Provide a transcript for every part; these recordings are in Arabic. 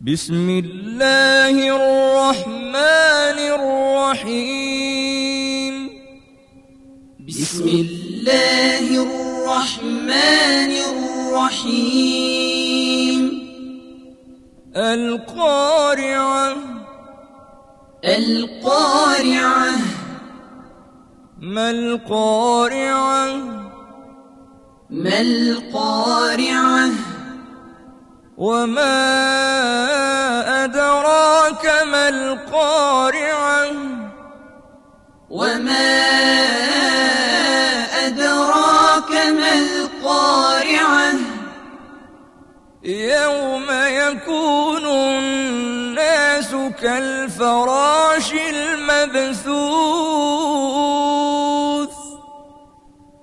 بسم الله الرحمن الرحيم. بسم الله الرحمن الرحيم. القارعة. القارعة. ما القارعة؟ ما القارعة؟ وما أدراك ما القارعة وما أدراك ما القارعة يوم يكون الناس كالفراش المبثوث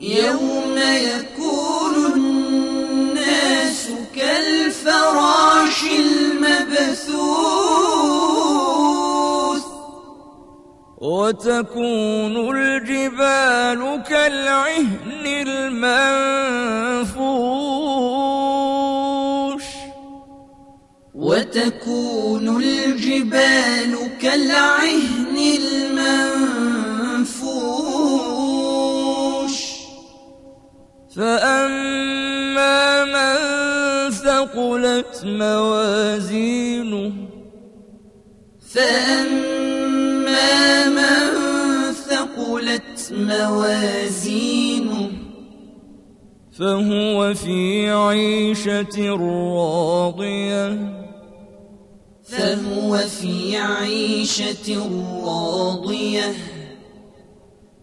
يوم يكون وتكون الجبال كالعهن المنفوش. وتكون الجبال كالعهن المنفوش. فأما من ثقلت موازينه فأما ثقلت موازينه فهو في عيشة راضية. فهو في عيشة راضية.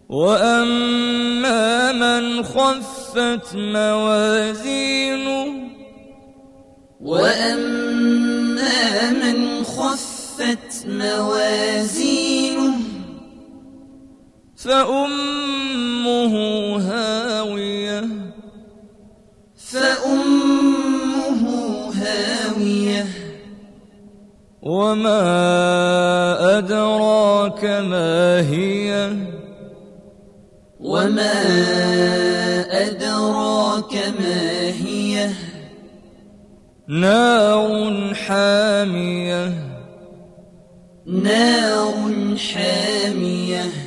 وأما من خفت موازينه وأما من خفت موازينه فأمه هاوية. فأمه هاوية. وما أدراك ما هي. وما أدراك ما هي. نار حامية. نار حامية.